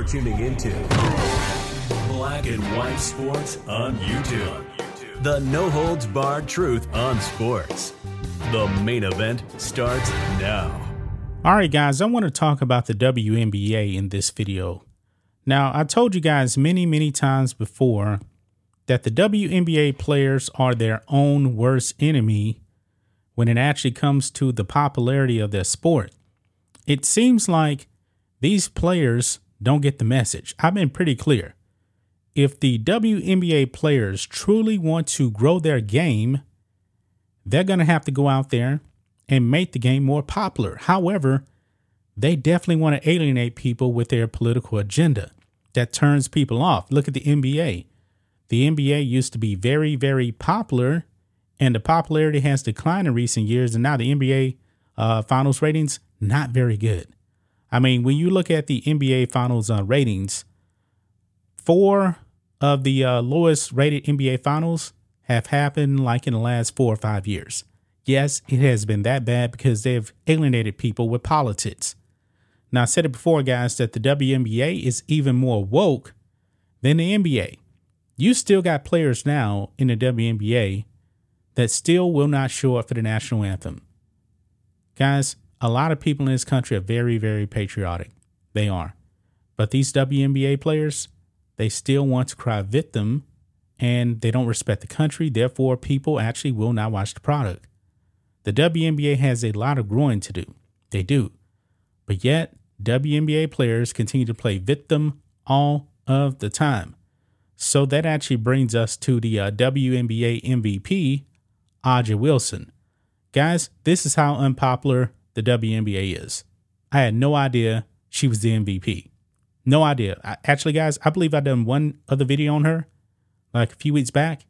You're tuning into Black and White Sports on YouTube. The no holds barred truth on sports. The main event starts now. All right, guys, I want to talk about the WNBA in this video. Now, I told you guys many, many times before that the WNBA players are their own worst enemy when it actually comes to the popularity of their sport. It seems like these players don't get the message. I've been pretty clear. If the WNBA players truly want to grow their game, they're going to have to go out there and make the game more popular. However, they definitely want to alienate people with their political agenda that turns people off. Look at the NBA. The NBA used to be very, very popular, and the popularity has declined in recent years. And now the NBA uh, finals ratings, not very good. I mean, when you look at the NBA finals uh, ratings, four of the uh, lowest rated NBA finals have happened like in the last four or five years. Yes, it has been that bad because they've alienated people with politics. Now, I said it before, guys, that the WNBA is even more woke than the NBA. You still got players now in the WNBA that still will not show up for the national anthem. Guys, a lot of people in this country are very, very patriotic. They are. But these WNBA players, they still want to cry victim and they don't respect the country. Therefore, people actually will not watch the product. The WNBA has a lot of growing to do. They do. But yet, WNBA players continue to play victim all of the time. So that actually brings us to the uh, WNBA MVP, A'ja Wilson. Guys, this is how unpopular the WNBA is. I had no idea she was the MVP. No idea. I, actually, guys, I believe I done one other video on her like a few weeks back,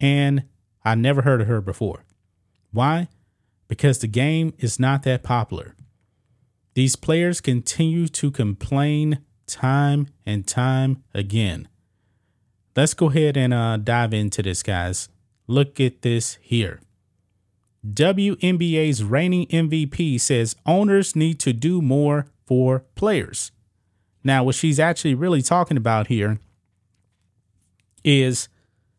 and I never heard of her before. Why? Because the game is not that popular. These players continue to complain time and time again. Let's go ahead and uh, dive into this, guys. Look at this here. WNBA's reigning MVP says owners need to do more for players. Now, what she's actually really talking about here is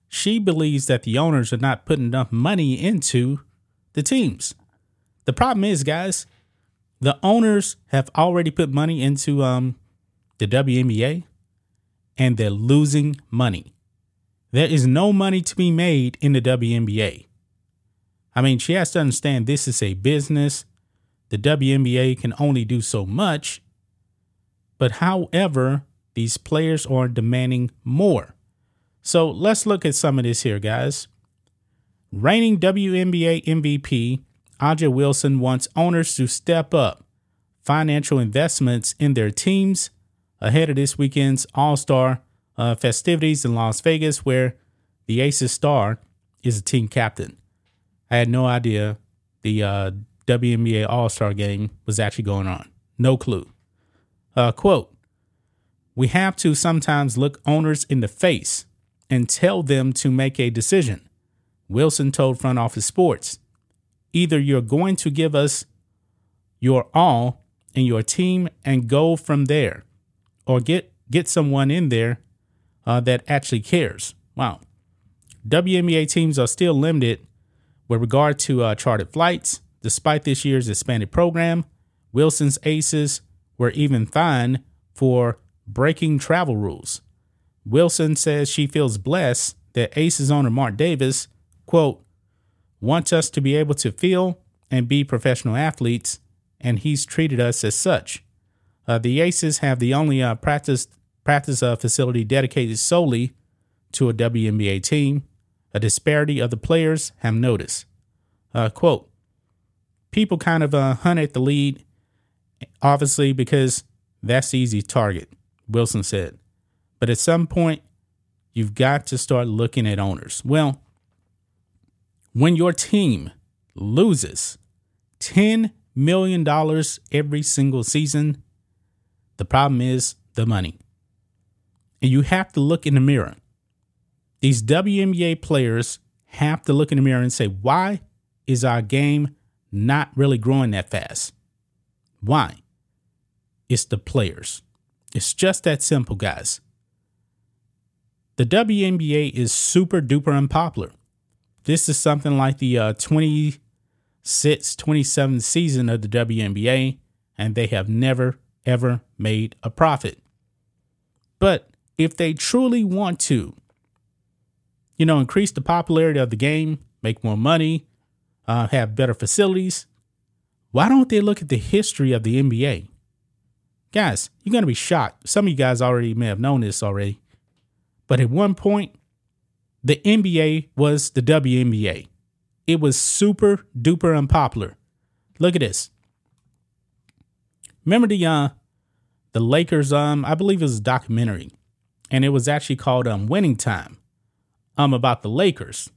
she believes that the owners are not putting enough money into the teams. The problem is, guys, the owners have already put money into um, the WNBA and they're losing money. There is no money to be made in the WNBA. I mean, she has to understand this is a business. The WNBA can only do so much. But however, these players are demanding more. So let's look at some of this here, guys. Reigning WNBA MVP A'ja Wilson wants owners to step up financial investments in their teams ahead of this weekend's All Star uh, festivities in Las Vegas, where the Aces star is a team captain. I had no idea the uh, WNBA All Star game was actually going on. No clue. Uh, quote We have to sometimes look owners in the face and tell them to make a decision. Wilson told Front Office Sports either you're going to give us your all in your team and go from there, or get, get someone in there uh, that actually cares. Wow. WNBA teams are still limited with regard to uh, chartered flights, despite this year's expanded program, Wilson's Aces were even fined for breaking travel rules. Wilson says she feels blessed that Aces owner Mark Davis, quote, wants us to be able to feel and be professional athletes, and he's treated us as such. Uh, the Aces have the only uh, practice practice uh, facility dedicated solely to a WNBA team. A disparity of the players have noticed. Uh, quote, people kind of uh, hunt at the lead, obviously, because that's the easy target, Wilson said. But at some point, you've got to start looking at owners. Well, when your team loses $10 million every single season, the problem is the money. And you have to look in the mirror. These WNBA players have to look in the mirror and say, why is our game not really growing that fast? Why? It's the players. It's just that simple, guys. The WNBA is super duper unpopular. This is something like the uh, 26, 27 season of the WNBA, and they have never, ever made a profit. But if they truly want to, you know, increase the popularity of the game, make more money, uh, have better facilities, why don't they look at the history of the NBA? Guys, you're going to be shocked. Some of you guys already may have known this already. But at one point, the NBA was the WNBA. It was super duper unpopular. Look at this. Remember the uh the Lakers um I believe it was a documentary and it was actually called um Winning Time um about the Lakers.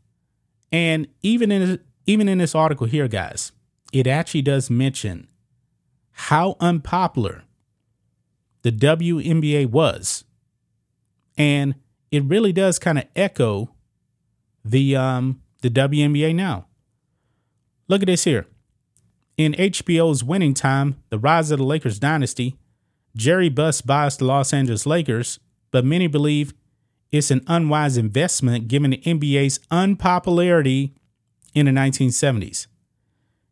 And even in even in this article here guys, it actually does mention how unpopular the WNBA was. And it really does kind of echo the um the WNBA now. Look at this here. In HBO's Winning Time, The Rise of the Lakers Dynasty, Jerry Buss buys the Los Angeles Lakers, but many believe it's an unwise investment given the NBA's unpopularity in the 1970s.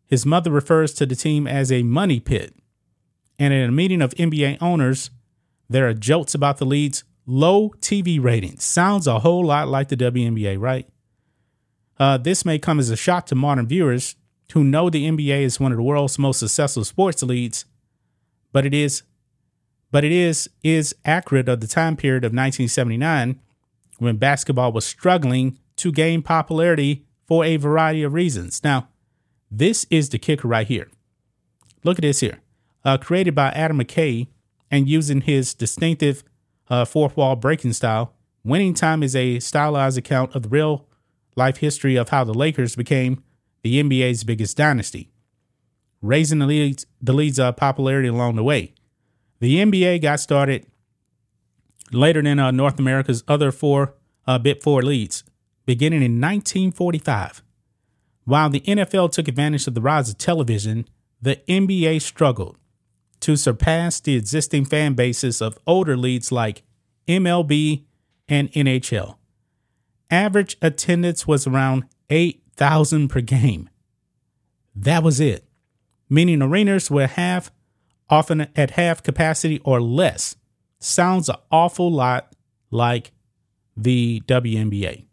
His mother refers to the team as a money pit. And at a meeting of NBA owners, there are jokes about the league's low TV ratings. Sounds a whole lot like the WNBA, right? Uh, this may come as a shock to modern viewers who know the NBA is one of the world's most successful sports leagues, but it is but it is is accurate of the time period of 1979 when basketball was struggling to gain popularity for a variety of reasons. Now, this is the kicker right here. Look at this here. Uh, created by Adam McKay and using his distinctive uh, fourth wall breaking style, Winning Time is a stylized account of the real life history of how the Lakers became the NBA's biggest dynasty, raising the league's, the league's uh, popularity along the way. The NBA got started later than uh, North America's other four uh, Big Four leagues, beginning in 1945. While the NFL took advantage of the rise of television, the NBA struggled to surpass the existing fan bases of older leagues like MLB and NHL. Average attendance was around 8,000 per game. That was it, meaning arenas were half, often at half capacity or less. Sounds an awful lot like the WNBA.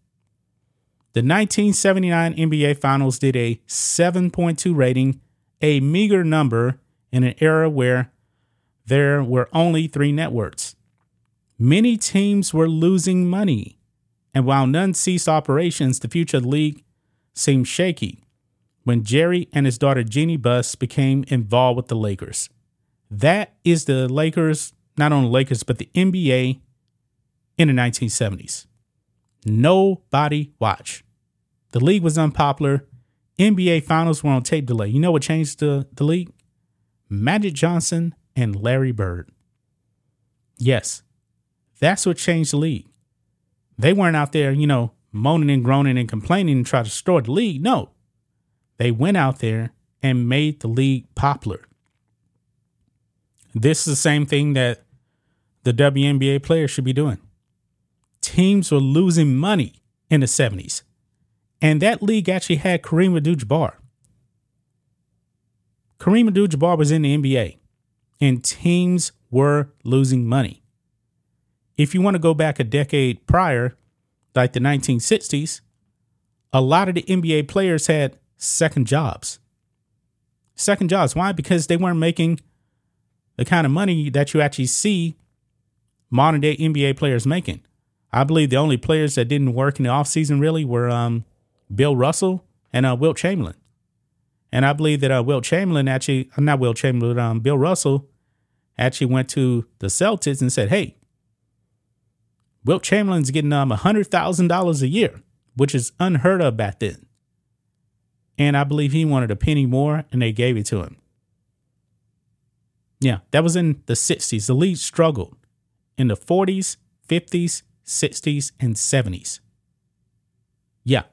The 1979 NBA Finals did a 7.2 rating, a meager number in an era where there were only three networks. Many teams were losing money, and while none ceased operations, the future of the league seemed shaky when Jerry and his daughter Jeanie Buss became involved with the Lakers. That is the Lakers, not only Lakers, but the NBA in the 1970s. Nobody watched. The league was unpopular. NBA finals were on tape delay. You know what changed the, the league? Magic Johnson and Larry Bird. Yes, that's what changed the league. They weren't out there, you know, moaning and groaning and complaining and trying to destroy the league. No, they went out there and made the league popular. This is the same thing that the WNBA players should be doing teams were losing money in the 70s. And that league actually had Kareem Abdul-Jabbar. Kareem Abdul-Jabbar was in the NBA, and teams were losing money. If you want to go back a decade prior, like the 1960s, a lot of the NBA players had second jobs. Second jobs. Why? Because they weren't making the kind of money that you actually see modern day NBA players making. I believe the only players that didn't work in the offseason really were um, Bill Russell and uh, Wilt Chamberlain. And I believe that uh, Wilt Chamberlain actually, not Wilt Chamberlain, um, Bill Russell actually went to the Celtics and said, hey, Wilt Chamberlain's getting um, $100,000 a year, which is unheard of back then. And I believe he wanted a penny more and they gave it to him. Yeah, that was in the 60s. The league struggled in the 40s, 50s, 60s, and 70s. Yeah,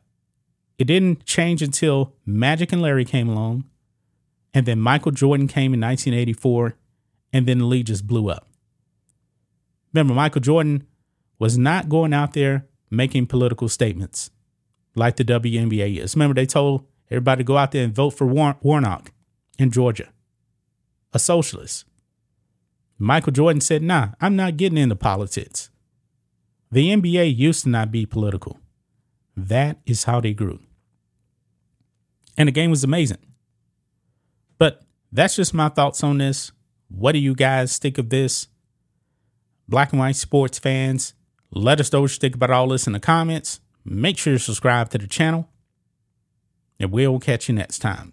it didn't change until Magic and Larry came along, and then Michael Jordan came in 1984, and then the league just blew up. Remember, Michael Jordan was not going out there making political statements like the WNBA is. Remember, they told everybody to go out there and vote for Warnock in Georgia, a socialist. Michael Jordan said, nah, I'm not getting into politics. The NBA used to not be political. That is how they grew. And the game was amazing. But that's just my thoughts on this. What do you guys think of this? Black and white sports fans, let us know what you think about all this in the comments. Make sure you subscribe to the channel, and we'll catch you next time.